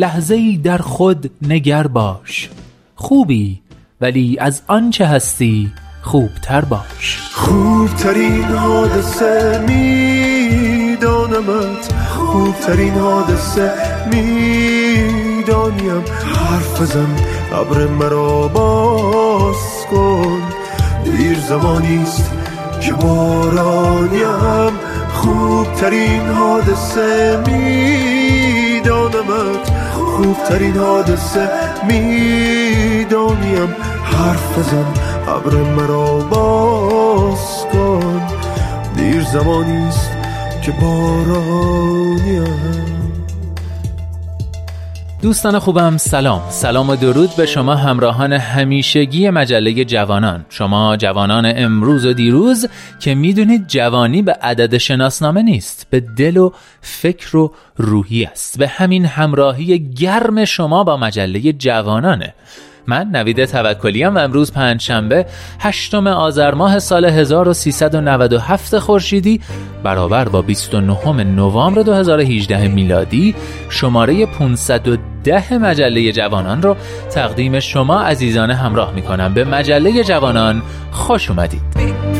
لحظه ای در خود نگر باش. خوبی ولی از آنچه هستی خوبتر باش. خوبترین حادثه میدانمت. خوبترین حادثه می‌دانیم. حرف بزن ابر مرا باز کن. دیر زمانیست که بارانیم. خوبترین حادثه میدانمت. خوبترین حادثه می‌دانیم. حرف بزن ابر مرا باز کن. دیر زمانیست که بارانیم دوستان خوبم سلام. سلام و درود به شما همراهان همیشگی مجله جوانان. شما جوانان امروز و دیروز که می‌دونید جوانی به عدد شناسنامه نیست به دل و فکر و روحی است. به همین همراهی گرم شما با مجله جوانانه. من نوید توکلیم و امروز پنج شنبه هشتم آذر ماه سال 1397 خورشیدی برابر با 29 نوامبر 2018 میلادی شماره 510 مجله جوانان رو تقدیم شما عزیزان همراه می کنم به مجله جوانان خوش اومدید.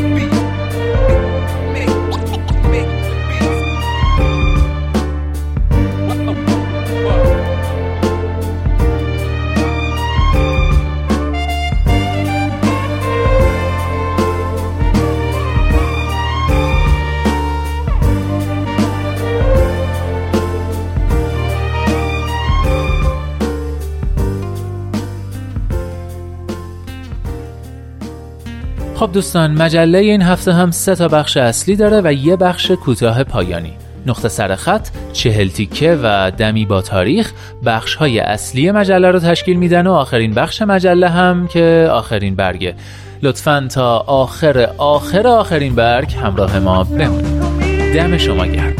خب دوستان مجله این هفته هم سه تا بخش اصلی داره و یه بخش کوتاه پایانی. نقطه سر خط، چهل تیکه و دمی با تاریخ بخش های اصلی مجله رو تشکیل میدن و آخرین بخش مجله هم که آخرین برگه. لطفا تا آخر آخر آخرین برگ همراه ما بمونید. دم شما گرم.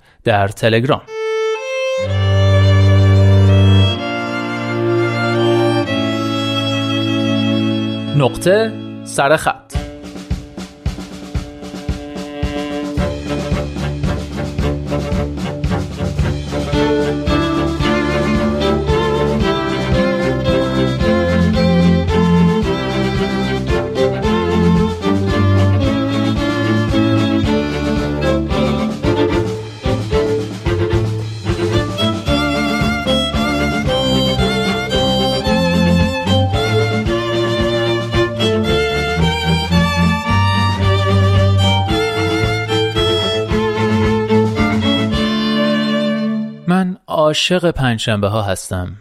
در تلگرام. نقطه سرخط عاشق پنجشنبه ها هستم.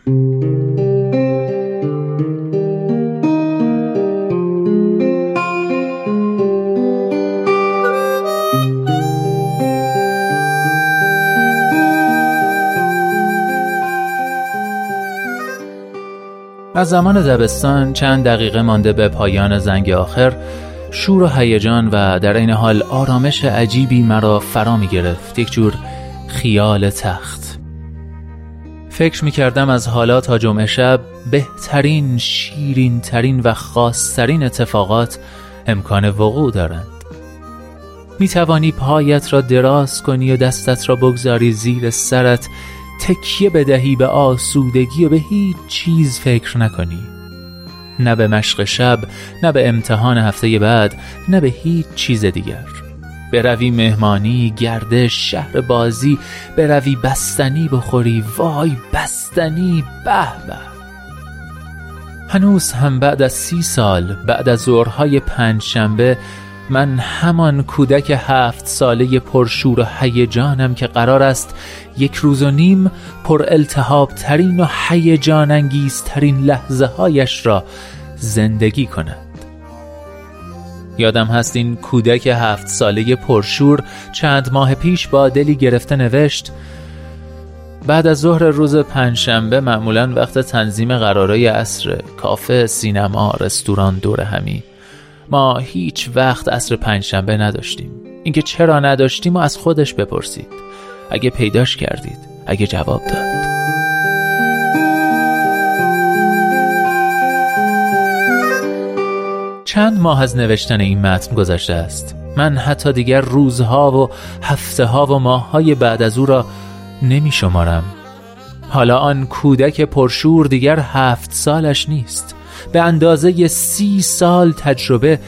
از زمان دبستان چند دقیقه مانده به پایان زنگ آخر شور و هیجان و در این حال آرامش عجیبی مرا فرا می گرفت یک جور خیال تخت. فکر می کردم از حالا تا جمعه شب بهترین شیرین ترین و خاصترین اتفاقات امکان وقوع دارند. می توانی پایت را دراز کنی و دستت را بگذاری زیر سرت تکیه بدهی به آسودگی و به هیچ چیز فکر نکنی. نه به مشق شب نه به امتحان هفته بعد نه به هیچ چیز دیگر. بروی مهمانی گردش شهر بازی بروی بستنی بخوری وای بستنی به به. هنوز هم بعد از سی سال بعد از ظهرهای پنج شنبه من همان کودک هفت ساله پرشور و هیجانم که قرار است یک روز و نیم پر التحاب ترین و هیجان انگیز ترین لحظه هایش را زندگی کند. یادم هست این کودک هفت ساله پرشور چند ماه پیش با دلی گرفته نوشت بعد از ظهر روز پنجشنبه معمولا وقت تنظیم قرارای عصر کافه، سینما، رستوران دور همی. ما هیچ وقت عصر پنجشنبه نداشتیم. اینکه چرا نداشتیم و از خودش بپرسید. اگه پیداش کردید اگه جواب داد. چند ماه از نوشتن این متن گذشته است. من حتی دیگر روزها و هفته ها و ماه های بعد از او را نمی شمارم حالا آن کودک پرشور دیگر هفت سالش نیست. به اندازه سی سال تجربه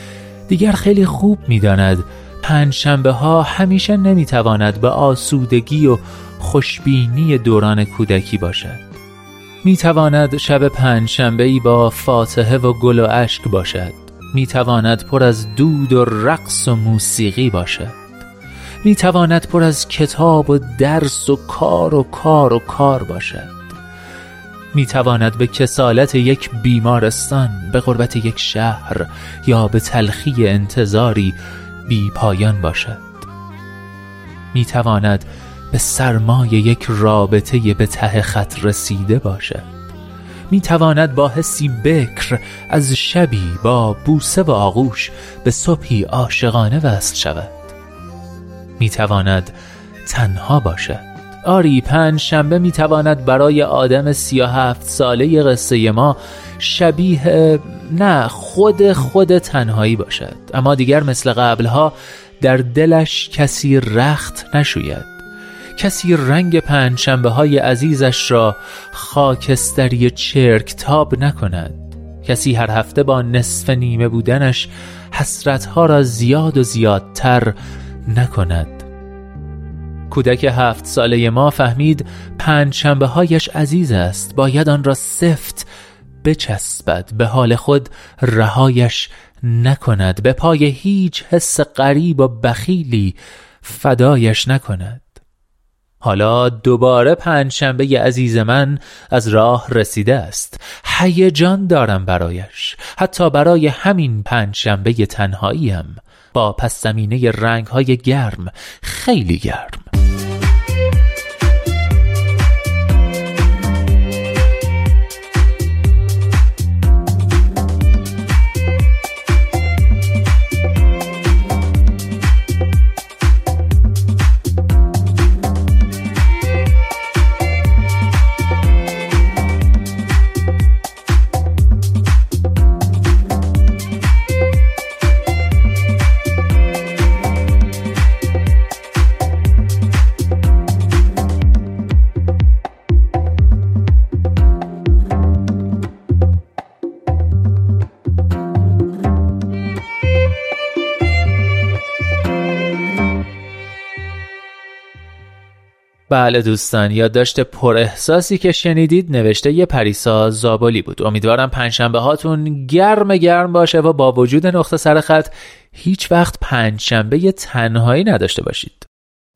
دیگر خیلی خوب می‌داند. پنجشنبه ها همیشه نمی‌تواند به آسودگی و خوشبینی دوران کودکی باشد. می‌تواند شب پنجشنبه ای با فاتحه و گل و اشک باشد. می‌تواند پر از دود و رقص و موسیقی باشد. می‌تواند پر از کتاب و درس و کار و کار و کار باشد. می تواند به کسالت یک بیمارستان به قربت یک شهر یا به تلخی انتظاری بی پایان باشد. می تواند به سرمای یک رابطه به ته خط رسیده باشد. می تواند با حسی بکر از شبی با بوسه و آغوش به صبحی عاشقانه وصل شود. می تواند تنها باشد. آری پنج شنبه می تواند برای آدم سی و هفت ساله قصه ما شبیه نه خود خود تنهایی باشد. اما دیگر مثل قبلها در دلش کسی رخت نشوید. کسی رنگ پنج شنبه های عزیزش را خاکستری چرکتاب نکند. کسی هر هفته با نصف نیمه بودنش حسرتها را زیاد و زیادتر نکند. کودک هفت ساله ما فهمید پنج شنبه هایش عزیز است. باید آن را سفت بچسبد. به حال خود رهایش نکند. به پای هیچ حس غریب و بخیلی فدایش نکند. حالا دوباره پنج شنبه عزیز من از راه رسیده است. هیجان دارم برایش. حتی برای همین پنج شنبه تنهاییم. با پس زمینه رنگ های گرم. خیلی گرم. بله دوستان یادداشت پر احساسی که شنیدید نوشته یه پریسا زابالی بود. امیدوارم پنجشنبه هاتون گرم گرم باشه و با وجود نقطه سر خط هیچ وقت پنجشنبه تنهایی نداشته باشید.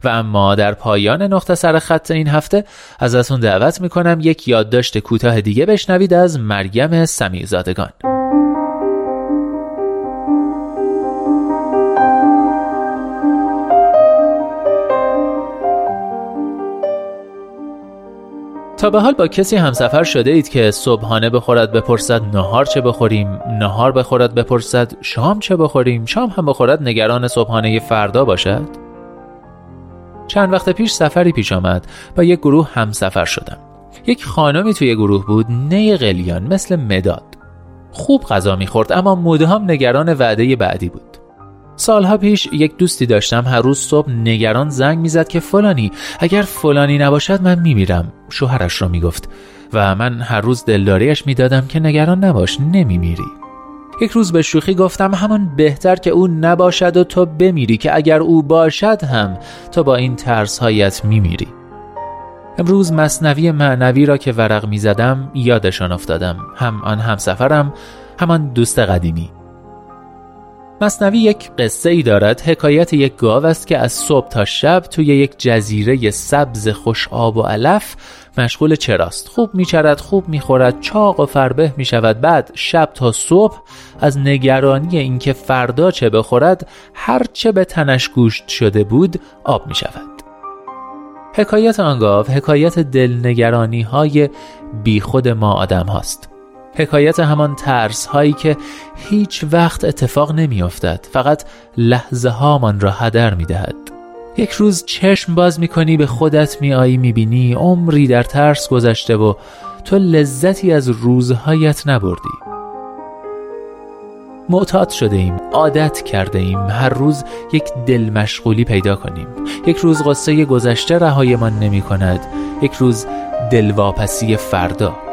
و اما در پایان نقطه سر خط این هفته ازتون دعوت می‌کنم یک یادداشت کوتاه دیگه بشنوید از مریم سمیزادگان تا به حال با کسی همسفر شده اید که صبحانه بخورد بپرسد نهار چه بخوریم نهار بخورد بپرسد شام چه بخوریم شام هم بخورد نگران صبحانه فردا باشد؟ چند وقت پیش سفری پیش آمد با یک گروه همسفر شدم. یک خانمی توی گروه بود نه قلیان مثل مداد. خوب غذا می‌خورد اما مدام نگران وعده بعدی بود. سالها پیش یک دوستی داشتم هر روز صبح نگران زنگ می‌زد که فلانی اگر فلانی نباشد من میمیرم شوهرش را می‌گفت و من هر روز دلداریش می‌دادم که نگران نباش نمیمیری. یک روز به شوخی گفتم همان بهتر که او نباشد و تو بمیری که اگر او باشد هم تو با این ترس هایت میمیری. امروز مصنوی معنوی را که ورق می‌زدم یادشان افتادم. هم آن همسفرم همان دوست قدیمی. مصنوی یک قصه ای دارد. حکایت یک گاو است که از صبح تا شب توی یک جزیره سبز خوش آب و علف مشغول چراست. خوب میچرد خوب می‌خورد چاق و فربه می‌شود. بعد شب تا صبح از نگرانی اینکه فردا چه بخورد هر چه به تنش گوشت شده بود آب می‌شود. حکایت آن گاو حکایت دلنگرانی های بیخود ما آدم هاست. حکایت همان ترس هایی که هیچ وقت اتفاق نمی افتد فقط لحظه هامان را هدر می دهد. یک روز چشم باز می کنی به خودت می آیی می بینی عمری در ترس گذشته و تو لذتی از روزهایت نبردی. معتاد شده ایم عادت کرده ایم هر روز یک دل مشغولی پیدا کنیم. یک روز قصه گذشته رهایمان نمی کند یک روز دلواپسی فردا.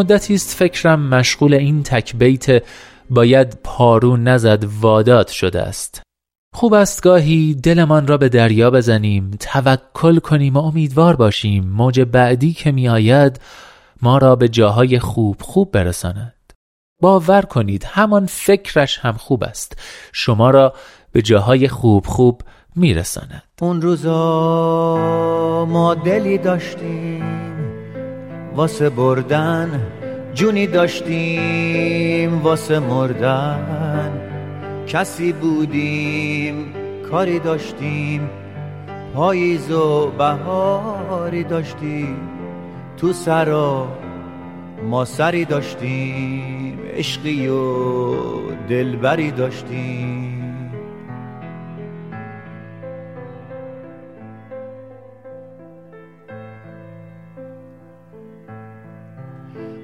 مدتی است فکرم مشغول این تک بیت باید پارو نزد وادات شده است. خوب است گاهی دلمان را به دریا بزنیم توکل کنیم و امیدوار باشیم. موج بعدی که می آید ما را به جاهای خوب خوب برساند. باور کنید همان فکرش هم خوب است. شما را به جاهای خوب خوب میرساند. اون روزا ما دلی داشتیم. واسه بردن جونی داشتیم واسه مردن. کسی بودیم کاری داشتیم پاییز و بهاری داشتیم. تو سرا ما سری داشتیم عشقی و دلبری داشتیم.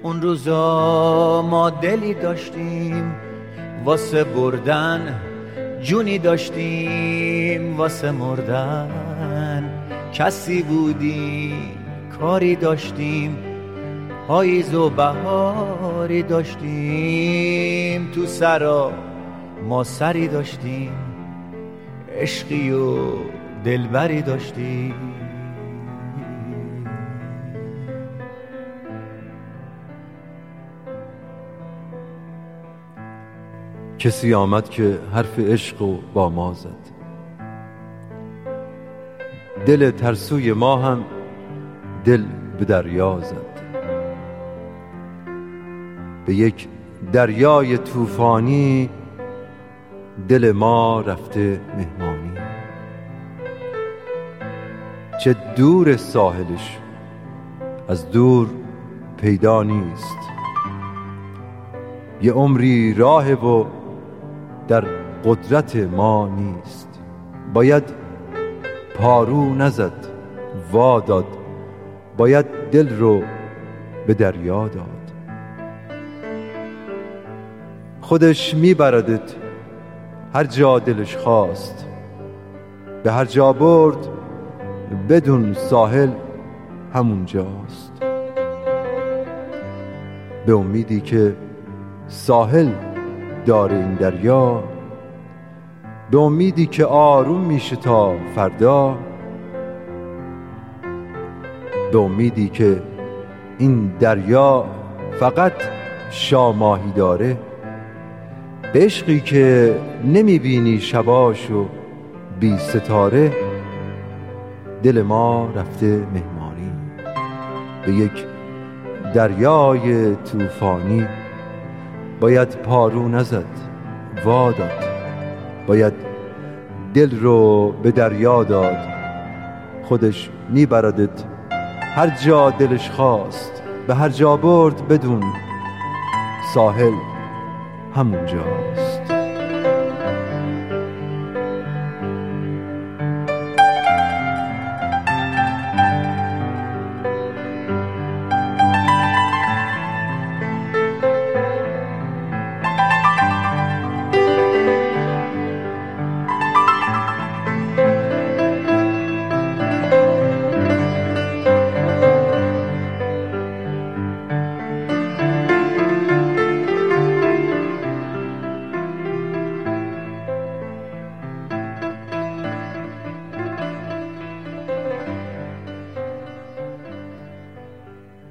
اون روزا ما دلی داشتیم واسه بردن جونی داشتیم واسه مردن. کسی بودیم کاری داشتیم پاییز و بهاری داشتیم. تو سرا ما سری داشتیم عشقی و دلبری داشتیم. کسی آمد که حرف عشق و با ما زد. دل ترسوی ما هم دل به دریا زد. به یک دریای طوفانی دل ما رفته مهمانی. چه دور ساحلش از دور پیدا نیست. یه عمری راه و در قدرت ما نیست. باید پارو نزد وا داد. باید دل رو به دریا داد. خودش میبردت هر جا دلش خواست. به هر جا برد بدون ساحل همونجاست به امیدی که ساحل دار این دریا به امیدی که آروم میشه تا فردا. به امیدی که این دریا فقط شاماهی داره به عشقی که نمی‌بینی شباش و بی ستاره. دل ما رفته مهمانی به یک دریای طوفانی. باید پارو نزد واداد باید دل رو به دریا داد. خودش میبردت هر جا دلش خواست به هر جا برد بدون. ساحل همونجاست.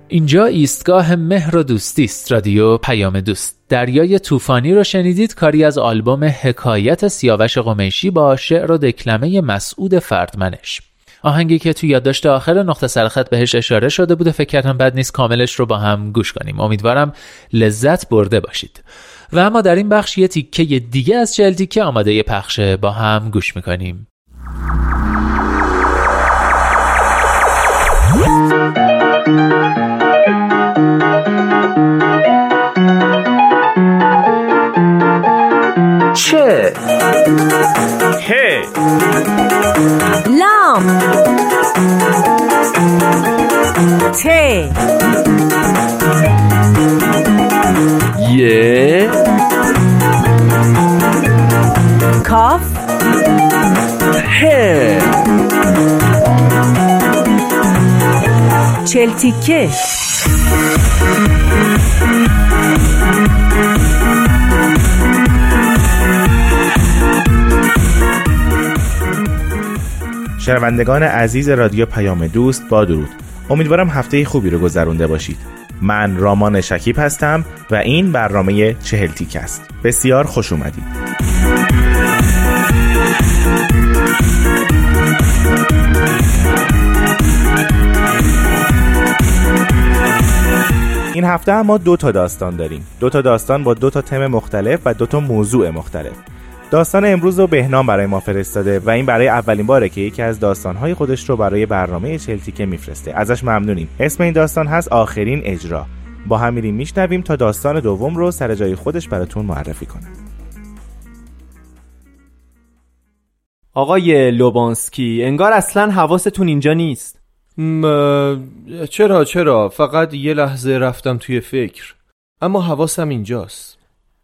اینجا ایستگاه مهر و دوستی است رادیو پیام دوست. دریای طوفانی رو شنیدید؟ کاری از آلبوم حکایت سیاوش قمیشی با شعر و دکلمه مسعود فردمنش. آهنگی که تو یادداشت آخر نقطه سرخط بهش اشاره شده بوده فکر کردم بد نیست کاملش رو با هم گوش کنیم. امیدوارم لذت برده باشید. و اما در این بخش یه تیکه دیگه از چهل تیکه آماده پخشه با هم گوش می‌کنیم. چه ه لام ت ی کاف ه چلتیکه شنوندگان عزیز رادیو پیام دوست با درود. امیدوارم هفته خوبی رو گذرونده باشید. من رامان شکیب هستم و این برنامه چهل تیک است. بسیار خوش اومدید. این هفته ما دو تا داستان داریم. دو تا داستان با دو تا تم مختلف و دو تا موضوع مختلف. داستان امروز رو بهنام برای ما فرستاده و این برای اولین باره که یکی از داستانهای خودش رو برای برنامه چلتیکه میفرسته. ازش ممنونیم. اسم این داستان هست آخرین اجرا. با هم میریم میشنویم تا داستان دوم رو سر جای خودش براتون معرفی کنه آقای لوبانسکی انگار اصلا حواستون اینجا نیست. م... چرا چرا؟ فقط یه لحظه رفتم توی فکر. اما حواسم اینجاست.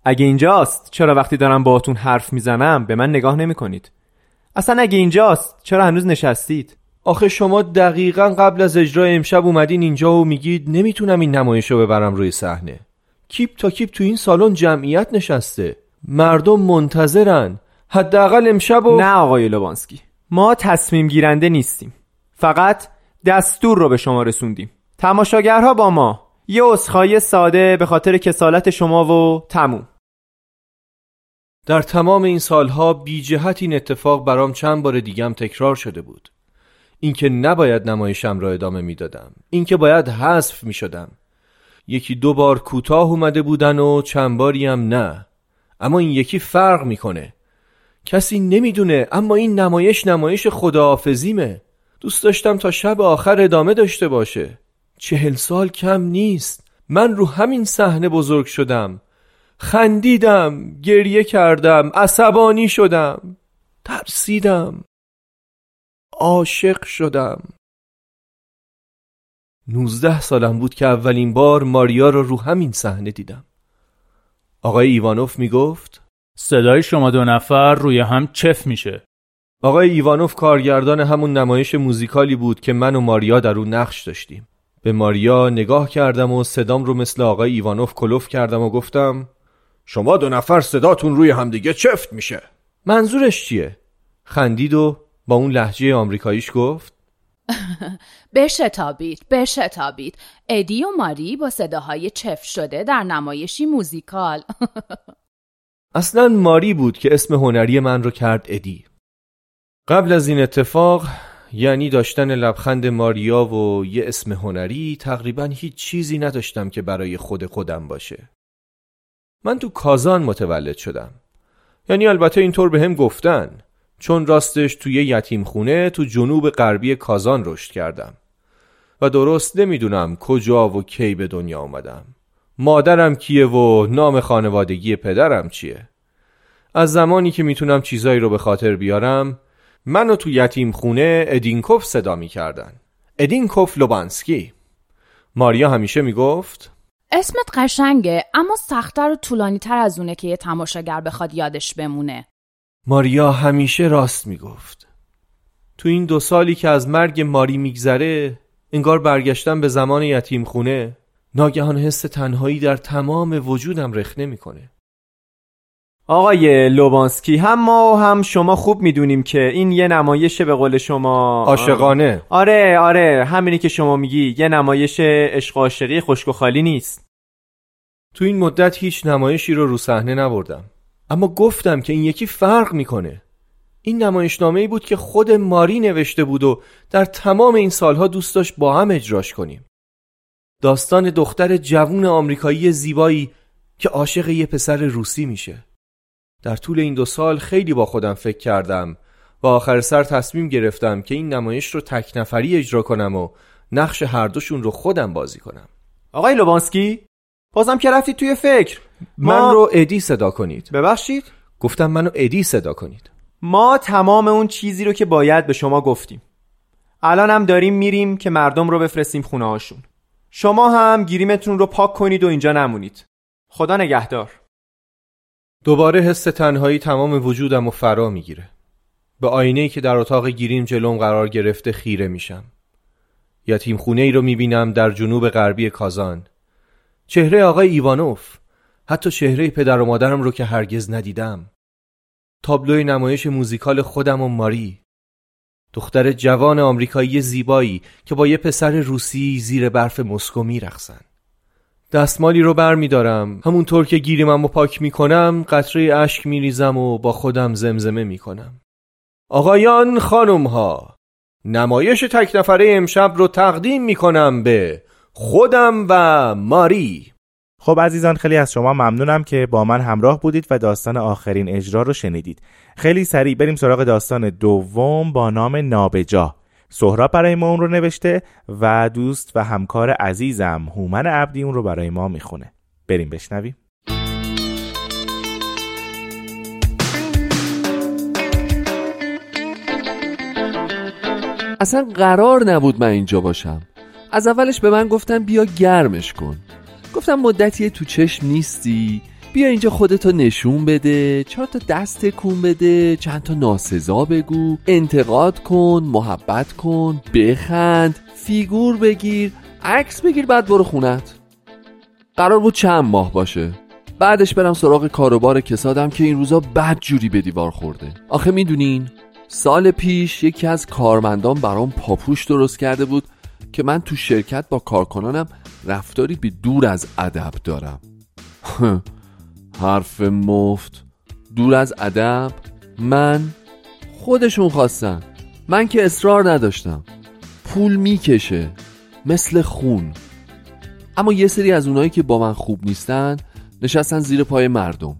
اگه اینجاست چرا وقتی دارم باهاتون حرف می‌زنم به من نگاه نمی کنید اصلا اگه اینجاست چرا هنوز نشستید؟ آخه شما دقیقا قبل از اجرای امشب اومدین اینجا و میگید نمی‌تونم این نمایش رو ببرم روی صحنه. کیپ تا کیپ تو این سالن جمعیت نشسته. مردم منتظرن. حداقل امشب و... نه آقای لوبانسکی. ما تصمیم گیرنده نیستیم. فقط دستور رو به شما رسوندیم. تماشاگرها با ما. یه عذرخواهی ساده به خاطر کسالت شما و تموم. در تمام این سالها بی جهت این اتفاق برام چند بار دیگم تکرار شده بود. اینکه نباید نمایشم را ادامه می‌دادم. اینکه باید حذف می شدم یکی دو بار کوتاه اومده بودن و چند باری هم نه. اما این یکی فرق می‌کنه. کسی نمی‌دونه اما این نمایش نمایش خداحافظیمه. دوست داشتم تا شب آخر ادامه داشته باشه. چهل سال کم نیست. من رو همین صحنه بزرگ شدم. خندیدم گریه کردم عصبانی شدم ترسیدم. عاشق شدم. نوزده سالم بود که اولین بار ماریا رو رو همین صحنه دیدم. آقای ایوانوف می‌گفت صدای شما دو نفر روی هم چف میشه. آقای ایوانوف کارگردان همون نمایش موزیکالی بود که من و ماریا در اون نقش داشتیم. به ماریا نگاه کردم و صدام رو مثل آقای ایوانوف کلوف کردم و گفتم شما دو نفر صداتون روی همدیگه چفت میشه. منظورش چیه؟ خندید و با اون لحجه آمریکاییش گفت؟ بشتابید بشتابید ادی و ماری با صداهای چف شده در نمایشی موزیکال. اصلا ماری بود که اسم هنری من رو کرد ادی. قبل از این اتفاق یعنی داشتن لبخند ماریا و یه اسم هنری تقریبا هیچ چیزی نداشتم که برای خود خودم باشه. من تو کازان متولد شدم. یعنی البته اینطور به هم گفتن. چون راستش توی یتیم خونه تو جنوب غربی کازان رشد کردم. و درست نمی‌دونم کجا و کی به دنیا آمدم مادرم کیه و نام خانوادگی پدرم چیه؟ از زمانی که می‌تونم چیزایی رو به خاطر بیارم منو تو یتیم خونه ادینکوف صدا می‌کردن. ادینکوف لوبانسکی. ماریا همیشه می‌گفت اسمت قشنگه اما سختتر و طولانی تر از اونه که یه تماشاگر بخواد یادش بمونه. ماریا همیشه راست می‌گفت. تو این دو سالی که از مرگ ماری میگذره انگار برگشتم به زمان یتیم خونه ناگهان حس تنهایی در تمام وجودم رخنه می‌کنه آقای لوبانسکی هم ما و هم شما خوب می‌دونیم که این یه نمایش به قول شما. عاشقانه. آره آره همینی که شما میگی یه نمایش عشق عاشقی خشک و خالی نیست. تو این مدت هیچ نمایشی رو رو صحنه نبردم. اما گفتم که این یکی فرق می‌کنه. این نمایشنامه ای بود که خود ماری نوشته بود و در تمام این سالها دوست داشت با هم اجراش کنیم. داستان دختر جوون آمریکایی زیبایی که عاشق یه پسر روسی میشه. در طول این دو سال خیلی با خودم فکر کردم و آخر سر تصمیم گرفتم که این نمایش رو تک نفری اجرا کنم و نقش هر دوشون رو خودم بازی کنم. آقای لوبانسکی بازم که رفتید توی فکر. ما... من رو ادی صدا کنید. ببخشید؟ گفتم منو ادی صدا کنید. ما تمام اون چیزی رو که باید به شما گفتیم. الان هم داریم میریم که مردم رو بفرستیم خونه هاشون شما هم گیریمتون رو پاک کنید و اینجا نمونید. خدا نگهدار. دوباره حس تنهایی تمام وجودم و فرا می‌گیره. به آینه که در اتاق گیریم جلوم قرار گرفته خیره میشم. یتیم خونه ای رو می‌بینم در جنوب غربی کازان. چهره آقای ایوانوف حتی چهره پدر و مادرم رو که هرگز ندیدم. تابلوی نمایش موزیکال خودم و ماری. دختر جوان آمریکایی زیبایی که با یه پسر روسی زیر برف مسکو میرقصن. دستمالی رو بر می دارم همونطور که گیریمم و پاک می کنم قطره اشک می ریزم و با خودم زمزمه می کنم آقایان خانم ها نمایش تک نفره امشب رو تقدیم می کنم به خودم و ماری. خب عزیزان خیلی از شما ممنونم که با من همراه بودید و داستان آخرین اجرا رو شنیدید. خیلی سریع بریم سراغ داستان دوم با نام نابجا. سهراب برای ما اون رو نوشته و دوست و همکار عزیزم هومن عبدی اون رو برای ما می‌خونه. بریم بشنویم. اصلا قرار نبود من اینجا باشم. از اولش به من گفتم بیا گرمش کن. گفتم مدتیه تو چشم نیستی؟ بیا اینجا خودتو نشون بده چهار تا دست کن بده چند تا ناسزا بگو انتقاد کن محبت کن بخند فیگور بگیر عکس بگیر بعد برو خونت. قرار بود چند ماه باشه. بعدش برم سراغ کاروبار کسادم که این روزا بد جوری به دیوار خورده. آخه می‌دونین سال پیش یکی از کارمندان برام پاپوش درست کرده بود که من تو شرکت با کارکنانم رفتاری به دور از ادب دارم. حرف مفت. دور از ادب من خودشون خواستن. من که اصرار نداشتم. پول می‌کشه مثل خون. اما یه سری از اونایی که با من خوب نیستن نشستن زیر پای مردم.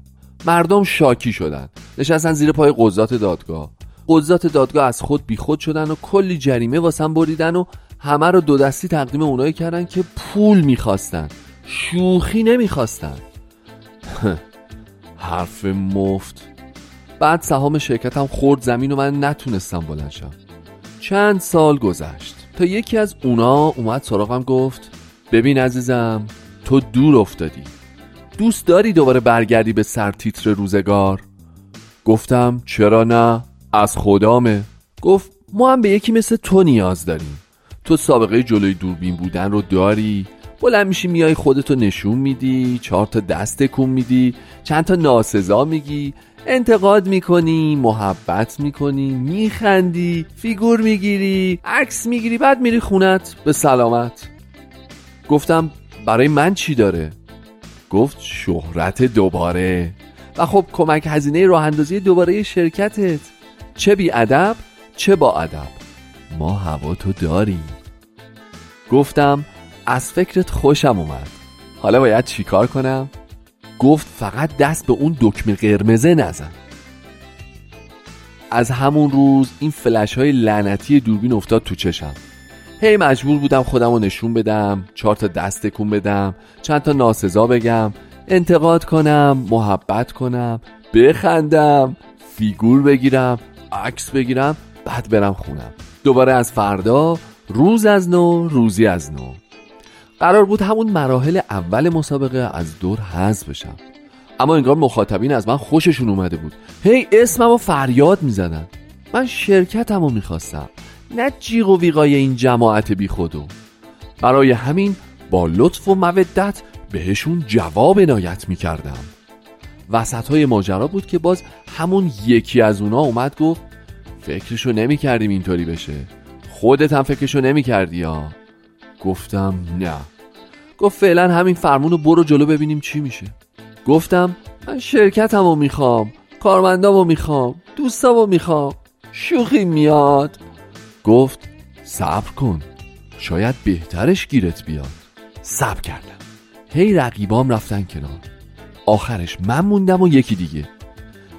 مردم شاکی شدن. نشستن زیر پای قضات دادگاه. قضات دادگاه از خود بیخود شدن و کلی جریمه واسم بریدن و همه رو دو دستی تقدیم اونایی کردن که پول می‌خواستن. شوخی نمی‌خواستن. حرف مفت. بعد سهام شرکتم خورد زمین و من نتونستم بلند شم. چند سال گذشت. تا یکی از اونا اومد سراغم گفت ببین عزیزم تو دور افتادی. دوست داری دوباره برگردی به سرتیتر روزگار؟ گفتم چرا نه؟ از خدامه. گفت ما هم به یکی مثل تو نیاز داریم. تو سابقه جلوی دوربین بودن رو داری؟ بلند میشی میای خودتو نشون میدی چهار تا دست کن میدی چند تا ناسزا میگی انتقاد می‌کنی محبت می‌کنی میخندی فیگور می‌گیری عکس می‌گیری بعد میری خونت به سلامت. گفتم برای من چی داره؟ گفت شهرت دوباره. و خب کمک هزینه راه اندازی دوباره شرکتت. چه بی ادب چه با ادب. ما هوا تو داریم. گفتم از فکرت خوشم اومد. حالا باید چیکار کنم؟ گفت فقط دست به اون دکمه قرمزه نزن. از همون روز این فلش های لعنتی دوربین افتاد تو چشم. هی مجبور بودم خودم رو نشون بدم چهار تا دست تکون بدم چند تا ناسزا بگم انتقاد کنم محبت کنم بخندم فیگور بگیرم عکس بگیرم بعد برم خونم. دوباره از فردا روز از نو روزی از نو. قرار بود همون مراحل اول مسابقه از دور حذف بشم. اما انگار مخاطبین از من خوششون اومده بود. هی اسمم و فریاد می‌زدن. من شرکتم رو می‌خواستم. نه جیغ و ویقای این جماعت بی خودو برای همین با لطف و مودت بهشون جواب عنایت می‌کردم. وسط های ماجرا بود که باز همون یکی از اونا اومد گفت فکرشو نمی‌کردیم اینطوری بشه. خودت هم فکرشو نمی‌کردی یا گفتم نه. گفت فعلا همین فرمون رو برو جلو ببینیم چی میشه. گفتم من شرکتم رو می‌خوام کارمندام رو می‌خوام دوستام رو می‌خوام. شوخی میاد. گفت صبر کن شاید بهترش گیرت بیاد. صبر کردم. هی رقیبام رفتن کنار. آخرش من موندم و یکی دیگه.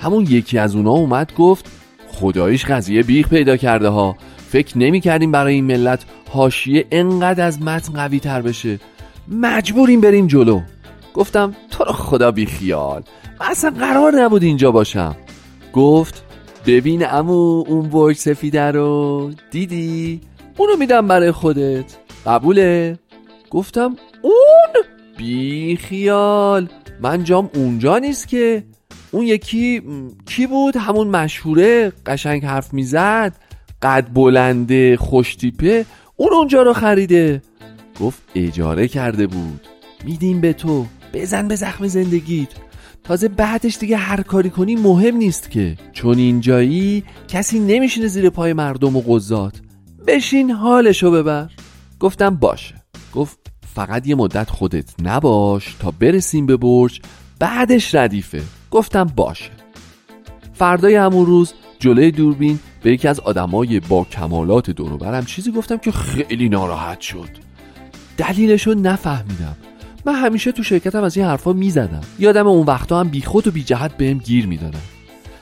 همون یکی از اونا اومد گفت خدایش قضیه بیخ پیدا کرده ها. فکر نمی کردیم برای این ملت حاشیه انقدر از متن قوی تر بشه. مجبوریم بریم جلو. گفتم تو رو خدا بی خیال. من اصلا قرار نبود اینجا باشم. گفت ببین امو اون برج سفیده رو. دیدی؟ اونو میدم برای خودت. قبوله؟ گفتم اون؟ بی خیال. من جام اونجا نیست که. اون یکی کی بود؟ همون مشهوره. قشنگ حرف می‌زد. قد بلنده خوشتیپه اون اونجا رو خریده. گفت اجاره کرده بود. میدیم به تو. بزن به زخم زندگیت. تازه بعدش دیگه هر کاری کنی مهم نیست که. چون اینجایی کسی نمیشینه زیر پای مردم و قضات. بشین حالشو ببر. گفتم باشه. گفت فقط یه مدت خودت نباش تا برسیم به برج. بعدش ردیفه. گفتم باشه. فردای همون روز جلوی دوربین به یکی از آدمای با کمالات دوروبرم چیزی گفتم که خیلی ناراحت شد. دلیلشو نفهمیدم. من همیشه تو شرکتم از این حرفا می‌زدم. یادم اون وقتا هم بیخود و بی جهت بهم گیر می‌دادن.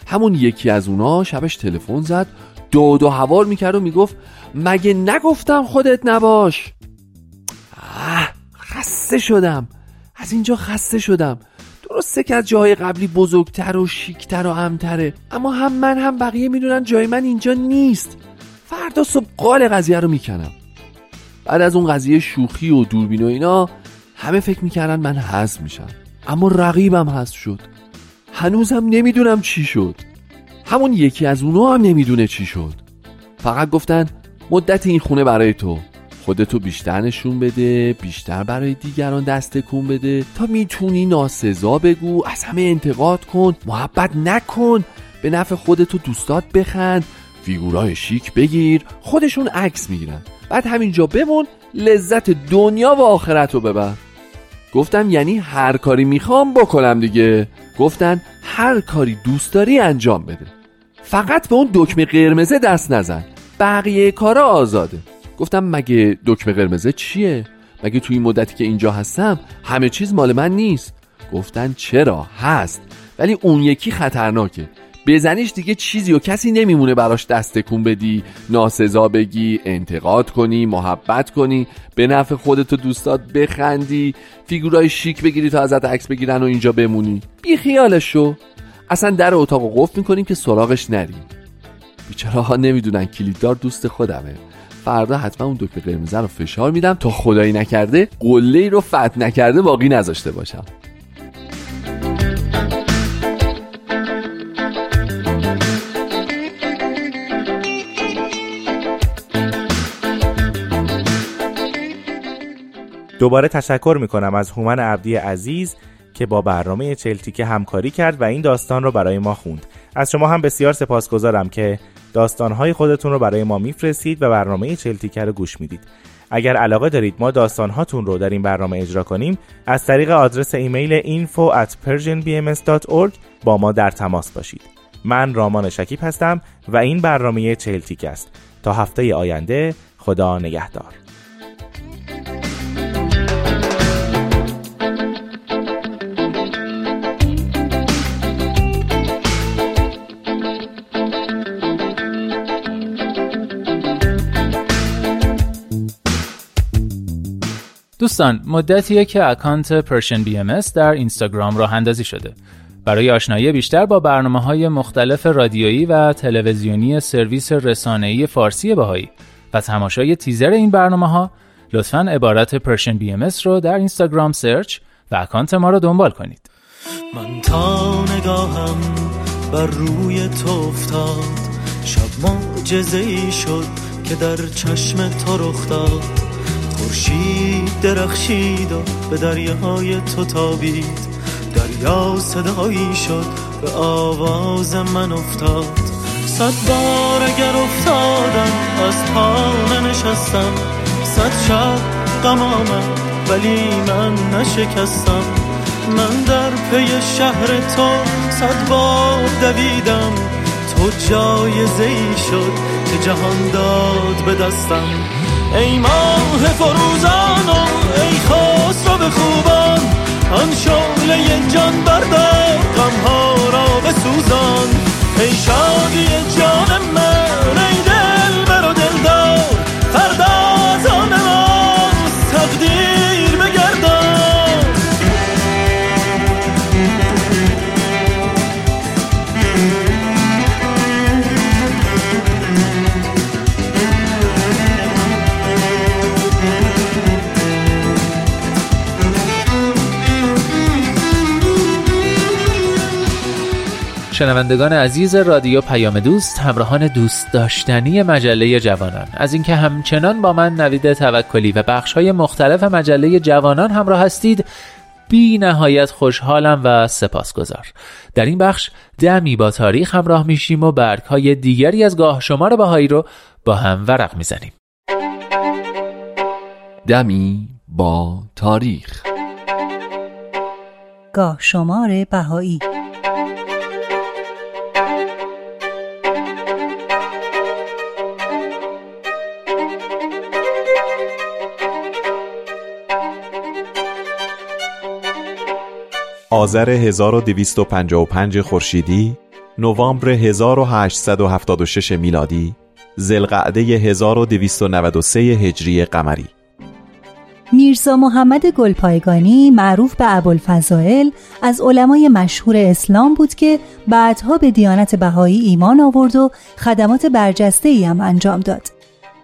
همون یکی از اونا شبش تلفن زد داد و هوار می‌کرد و می‌گفت مگه نگفتم خودت نباش؟ خسته شدم. از اینجا خسته شدم. درسته که از جاهای قبلی بزرگتر و شیکتر و امتره اما هم من هم بقیه می‌دونن جای من اینجا نیست. فردا صبح قال قضیه رو می‌کنم. بعد از اون قضیه شوخی و دوربین و اینا همه فکر می‌کردن من حذف میشم. اما رقیبم حذف شد. هنوزم نمی‌دونم چی شد. همون یکی از اونا هم نمی‌دونه چی شد. فقط گفتن مدت این خونه برای تو. خودتو بیشتر نشون بده بیشتر برای دیگران دست کن بده تا می‌تونی ناسزا بگو از همه انتقاد کن محبت نکن به نفع خودتو دوستات بخند فیگورای شیک بگیر خودشون عکس می‌گیرن. بعد همینجا بمون لذت دنیا و آخرت رو ببر. گفتم یعنی هر کاری می‌خوام بکنم دیگه. گفتن هر کاری دوست داری انجام بده. فقط به اون دکمه قرمزه دست نزن. بقیه کارا آزاده. گفتم مگه دکمه قرمزه چیه؟ مگه توی این مدتی که اینجا هستم همه چیز مال من نیست؟ گفتن چرا؟ هست. ولی اون یکی خطرناکه. بزنیش دیگه چیزی و کسی نمیمونه براش دست کن بدی ناسزا بگی انتقاد کنی محبت کنی به نفع خودتو دوستات بخندی فیگورای شیک بگیری تا ازت عکس بگیرن و اینجا بمونی. بی خیالش اصلا در اتاق و قفل می‌کنیم که سراغش نریم. بیچاره ها نمی‌دونن کلیددار دوست خودمه. فردا حتما اون دکمه قرمزه رو فشار میدم تا خدایی نکرده قله ای رو فتح نکرده باقی نذاشته باشم. دوباره تشکر می‌کنم از هومن عبدی عزیز که با برنامه چلتیکه همکاری کرد و این داستان رو برای ما خوند. از شما هم بسیار سپاسگزارم که داستانهای خودتون رو برای ما میفرستید و برنامه چلتیکه رو گوش می‌دید. اگر علاقه دارید ما داستانهاتون رو در این برنامه اجرا کنیم از طریق آدرس ایمیل info at persianbms.org با ما در تماس باشید. من رامان شکیب هستم و این برنامه چهلتیک است تا هفته آینده خدا نگهدار. دوستان مدتیه که اکانت پرشن بی ام در اینستاگرام راه اندازی شده. برای آشنایی بیشتر با برنامه های مختلف رادیویی و تلویزیونی سرویس رسانه‌ای فارسی بهایی و تماشای تیزر این برنامه ها لطفا عبارت Persian BMS رو در اینستاگرام search و اکانت ما رو دنبال کنید. من تا نگاهم بر روی تو افتاد. شب معجزه ای شد که در چشم تو رخ داد. خورشید درخشید و به دریاهای تو تابید. دریا صدایی شد به آواز من افتاد. صد بار اگر افتادم از پا ننشستم صد شب غم آمد ولی من نشکستم. من در پی شهر تو صد بار دویدم. تو جایزه ای شد که جهان داد به دستم. ای ماه فروزان و ای خسرو به خوبان آن شعله جان بردار غمها را بسوزان. ای شادی جان من شنوندگان عزیز رادیو پیام دوست همراهان دوست داشتنی مجله جوانان. از اینکه همچنان با من نوید توکلی و بخش های مختلف مجله جوانان همراه هستید بی نهایت خوشحالم و سپاسگزار. در این بخش دمی با تاریخ همراه میشیم و برگ های دیگری از گاه شمار بهایی رو با هم ورق می‌زنیم. دمی با تاریخ. گاه شمار بهایی آذر 1255 خورشیدی، نوامبر 1876 میلادی، زلقعده 1293 هجری قمری میرزا محمد گلپایگانی معروف به ابوالفضائل از علمای مشهور اسلام بود که بعدها به دیانت بهایی ایمان آورد و خدمات برجسته ای هم انجام داد.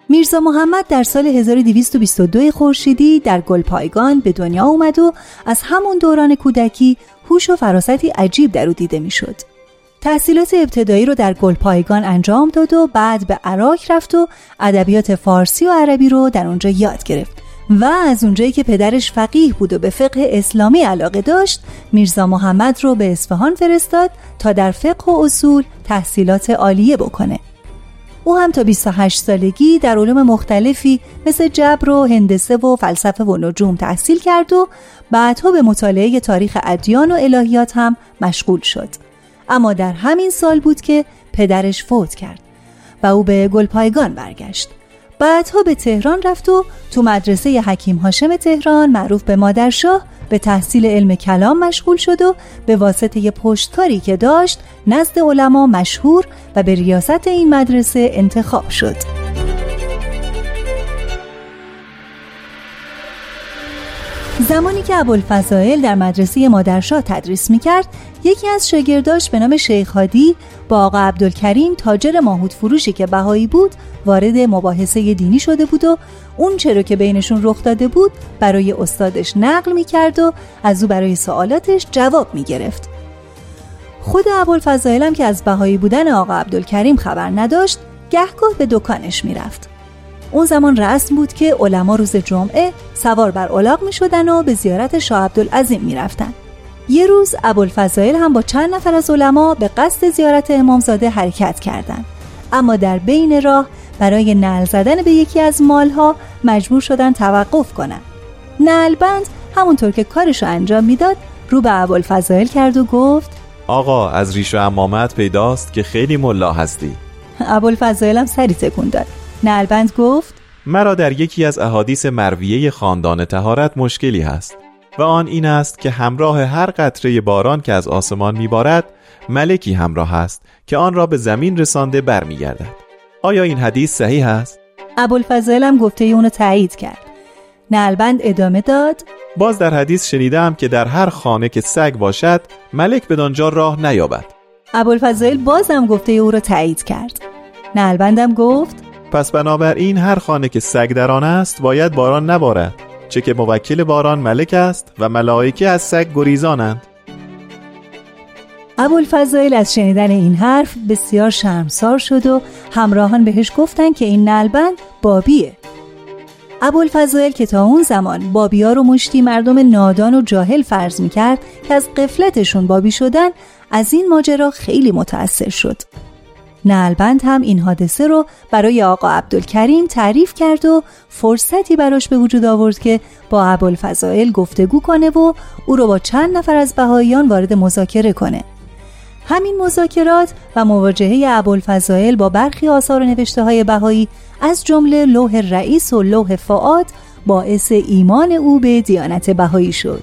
میرزا محمد در سال 1222 خورشیدی در گلپایگان به دنیا اومد و از همون دوران کودکی هوش و فراستی عجیب در او دیده می‌شد. تحصیلات ابتدایی رو در گلپایگان انجام داد و بعد به عراق رفت و ادبیات فارسی و عربی رو در اونجا یاد گرفت و از اونجایی که پدرش فقیه بود و به فقه اسلامی علاقه داشت میرزا محمد رو به اصفهان فرستاد تا در فقه و اصول تحصیلات عالیه بکنه او هم تا 28 سالگی در علوم مختلفی مثل جبر و هندسه و فلسفه و نجوم تحصیل کرد و بعدها به مطالعه تاریخ ادیان و الهیات هم مشغول شد. اما در همین سال بود که پدرش فوت کرد و او به گلپایگان برگشت. بعدها به تهران رفت و تو مدرسه حکیم هاشم تهران معروف به مادرشاه به تحصیل علم کلام مشغول شد و به واسطه پشتکاری که داشت نزد علما مشهور و به ریاست این مدرسه انتخاب شد. زمانی که ابوالفضائل در مدرسه مادرشاه تدریس می‌کرد یکی از شاگرداش به نام شیخ هادی با آقا عبدالکریم تاجر ماهود فروشی که بهایی بود وارد مباحثه دینی شده بود و اون چرا که بینشون رخ داده بود برای استادش نقل می‌کرد و از او برای سوالاتش جواب می‌گرفت خود ابوالفضائل هم که از بهایی بودن آقا عبدالکریم خبر نداشت گهگاه به دکانش می‌رفت اون زمان رسم بود که علما روز جمعه سوار بر الاغ می شدن و به زیارت شاه عبدالعظیم می رفتن. یه روز ابوالفضائل هم با چند نفر از علما به قصد زیارت امامزاده حرکت کردند. اما در بین راه برای نل زدن به یکی از مالها مجبور شدن توقف کنند. نلبند همونطور که کارش رو انجام می‌داد رو به ابوالفضائل کرد و گفت آقا از ریش و امامت پیداست که خیلی ملا هستی ابوالفضائل هم سری تکون داد نلبند گفت مرا در یکی از احادیث مرویه خاندان تهارت مشکلی هست و آن این است که همراه هر قطره باران که از آسمان میبارد ملکی همراه است که آن را به زمین رسانده برمیگردد. آیا این حدیث صحیح است؟ ابوالفضائل هم گفته اونو تایید کرد. نلبند ادامه داد. باز در حدیث شنیدم که در هر خانه که سگ باشد ملک به آنجا راه نیابد. ابوالفضائل بازم گفته او را تایید کرد. نلبندم گفت پس بنابراین هر خانه که سگ در آن است باید باران نبارد. چه که موکل باران ملک است و ملائکه از سگ گریزانند. ابوالفضائل از شنیدن این حرف بسیار شرمسار شد و همراهان بهش گفتن که این نلبند بابیه. ابوالفضائل که تا اون زمان بابیا رو مشتی مردم نادان و جاهل فرض می‌کرد که از قفلتشون بابی شدن از این ماجرا خیلی متأثر شد. نلبند هم این حادثه رو برای آقا عبدالکریم تعریف کرد و فرصتی براش به وجود آورد که با ابوالفضائل گفتگو کنه و او رو با چند نفر از بهاییان وارد مذاکره کنه. همین مذاکرات و مواجهه ابوالفضائل با برخی آثار و نوشته های بهایی از جمله لوح رئیس و لوح فعاد باعث ایمان او به دیانت بهایی شد.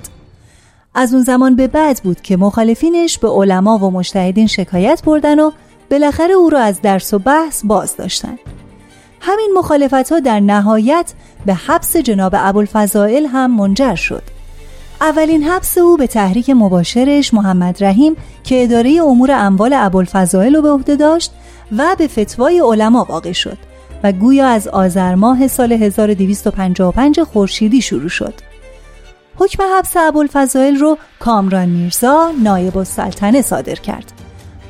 از اون زمان به بعد بود که مخالفینش به علما و مشتهدین شکایت بردن و بالاخره او را از درس و بحث باز داشتن همین مخالفت ها در نهایت به حبس جناب ابوالفضائل هم منجر شد اولین حبس او به تحریک مباشرش محمد رحیم که اداره امور اموال ابوالفضائل رو به عهده داشت و به فتوای علما واقع شد و گویا از آذر ماه سال 1255 خورشیدی شروع شد. حکم حبس ابوالفضائل رو کامران میرزا نایب السلطنه صادر کرد.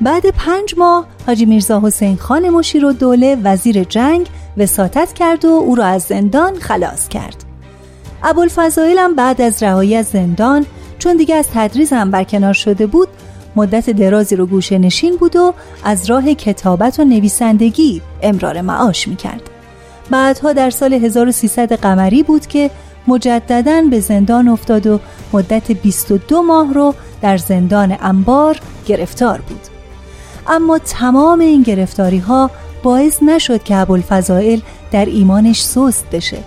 بعد پنج ماه حاجی میرزا حسین خان مشیر و دوله وزیر جنگ وساطت کرد و او را از زندان خلاص کرد. ابوالفضائل هم بعد از رهایی از زندان چون دیگه از تدریس هم برکنار شده بود مدت درازی رو گوشه نشین بود و از راه کتابت و نویسندگی امرار معاش می‌کرد. بعدها در سال 1300 قمری بود که مجددا به زندان افتاد و مدت 22 ماه رو در زندان انبار گرفتار بود. اما تمام این گرفتاری ها باعث نشد که ابوالفضائل در ایمانش سست بشه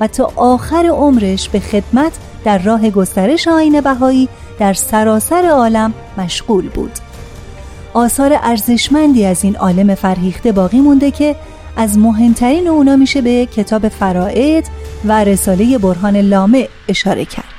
و تا آخر عمرش به خدمت در راه گسترش آین بهایی در سراسر عالم مشغول بود. آثار ارزشمندی از این عالم فرهیخته باقی مونده که از مهمترین اونا میشه به کتاب فرائد و رساله برهان لامه اشاره کرد.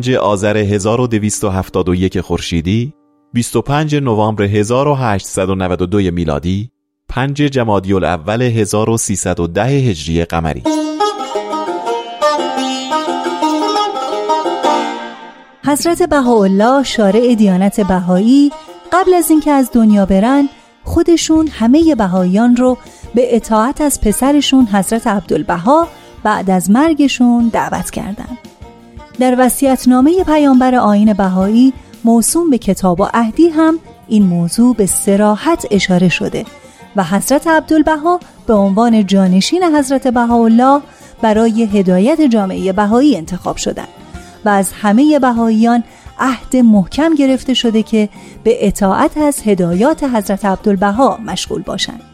پنج آذر 1271 خورشیدی 25 نوامبر 1892 میلادی 5 جمادی الاول 1310 هجری قمری حضرت بهاءالله شارع دیانت بهایی قبل از اینکه از دنیا برن خودشون همه بهاییان رو به اطاعت از پسرشون حضرت عبدالبها بعد از مرگشون دعوت کردند. در وصیت‌نامه پیامبر آین بهایی موسوم به کتاب و عهدی هم این موضوع به سراحت اشاره شده و حضرت عبدالبها به عنوان جانشین حضرت بهاءالله برای هدایت جامعه بهایی انتخاب شدند و از همه بهاییان عهد محکم گرفته شده که به اطاعت از هدایات حضرت عبدالبها مشغول باشند.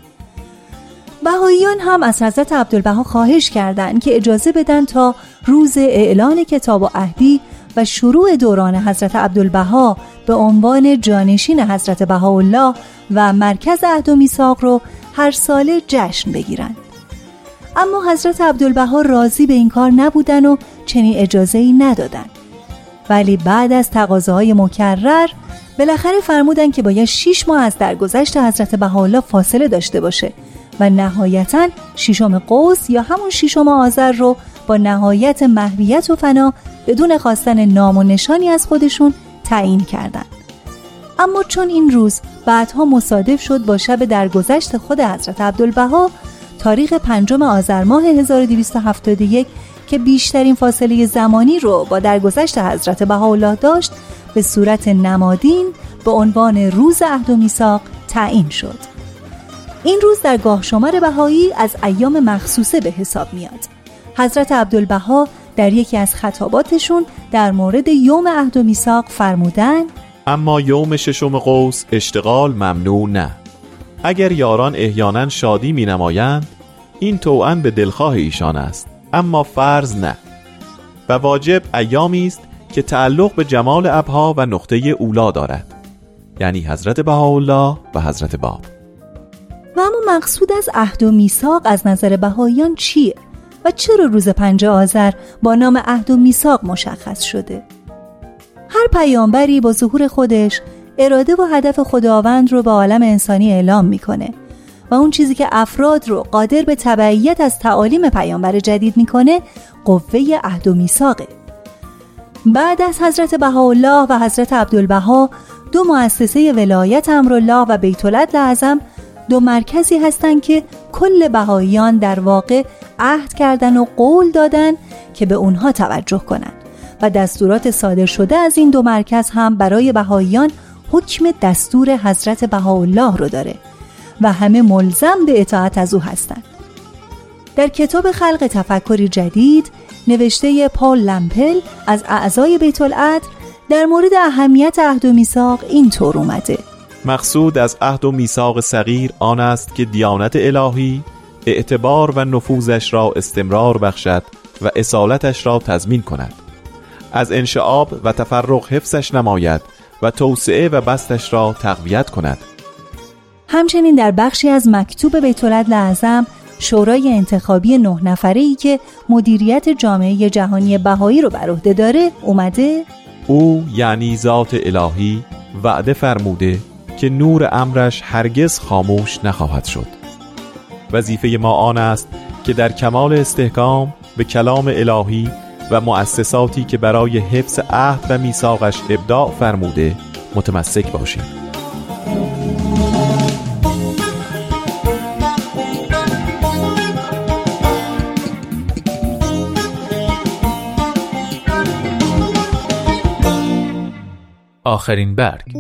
بهاییان هم از حضرت عبدالبها خواهش کردند که اجازه بدن تا روز اعلان کتاب و عهدی و شروع دوران حضرت عبدالبها به عنوان جانشین حضرت بهاءالله و مرکز عهد و میثاق رو هر ساله جشن بگیرند. اما حضرت عبدالبها راضی به این کار نبودن و چنین اجازه ای ندادن. ولی بعد از تقاضاهای مکرر بالاخره فرمودن که باید 6 ماه از درگذشت حضرت بهاءالله فاصله داشته باشه و نهایتا ششم قوس یا همون ششم آذر رو با نهایت محویت و فنا بدون خواستن نام و نشانی از خودشون تعیین کردند. اما چون این روز بعدها مصادف شد با شب درگذشت خود حضرت عبدالبها تاریخ پنجم آذر ماه 1271 که بیشترین فاصله زمانی رو با درگذشت حضرت بهاءالله داشت به صورت نمادین به عنوان روز عهد و میثاق تعیین شد. این روز در گاه شمار بهایی از ایام مخصوصه به حساب میاد. حضرت عبدالبها در یکی از خطاباتشون در مورد یوم عهد و میثاق فرمودن اما یوم ششم قوس اشتغال ممنوع نه. اگر یاران احیانا شادی می نمایند این توأن به دلخواه ایشان است اما فرض نه. و واجب ایامی است که تعلق به جمال ابها و نقطه اولا دارد یعنی حضرت بهاءالله و حضرت باب. اما مقصود از عهد و میثاق از نظر بهاییان چیه و چرا روز پنج آذر با نام عهد و میثاق مشخص شده؟ هر پیامبری با ظهور خودش اراده و هدف خداوند رو به عالم انسانی اعلام می‌کنه و اون چیزی که افراد رو قادر به تبعیت از تعالیم پیامبر جدید می‌کنه قوه عهد و میثاقه. بعد از حضرت بهاءالله و حضرت عبدالبها دو مؤسسه ولایت امرالله و بیت اعظم دو مرکزی هستند که کل بهاییان در واقع عهد کردن و قول دادن که به اونها توجه کنند و دستورات صادر شده از این دو مرکز هم برای بهاییان حکم دستور حضرت بهاءالله رو داره و همه ملزم به اطاعت از او هستند. در کتاب خلق تفکری جدید نوشته پال لمپل از اعضای بیت در مورد اهمیت عهد و میثاق اینطور اومده مقصود از عهد و میثاق صغیر آن است که دیانت الهی اعتبار و نفوذش را استمرار بخشد و اصالتش را تضمین کند. از انشعاب و تفرق حفظش نماید و توسعه و بستش را تقویت کند. همچنین در بخشی از مکتوب بیت اعظم شورای انتخابی نه نفره ای که مدیریت جامعه جهانی بهایی رو بر عهده داره اومده؟ او یعنی ذات الهی وعده فرموده که نور امرش هرگز خاموش نخواهد شد. وظیفه ما آن است که در کمال استحکام به کلام الهی و مؤسساتی که برای حفظ عهد و میثاقش ابداع فرموده متمسک باشیم. آخرین برگ.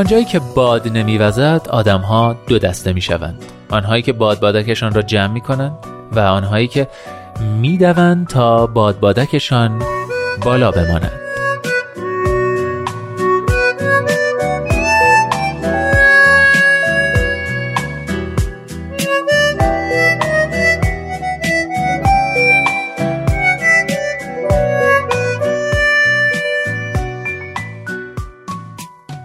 آنجایی که باد نمیوزد آدمها دو دسته می‌شوند. آنهایی که باد بادکشان را جمع می کنند و آنهایی که می‌دوند تا باد بادکشان بالا بمانند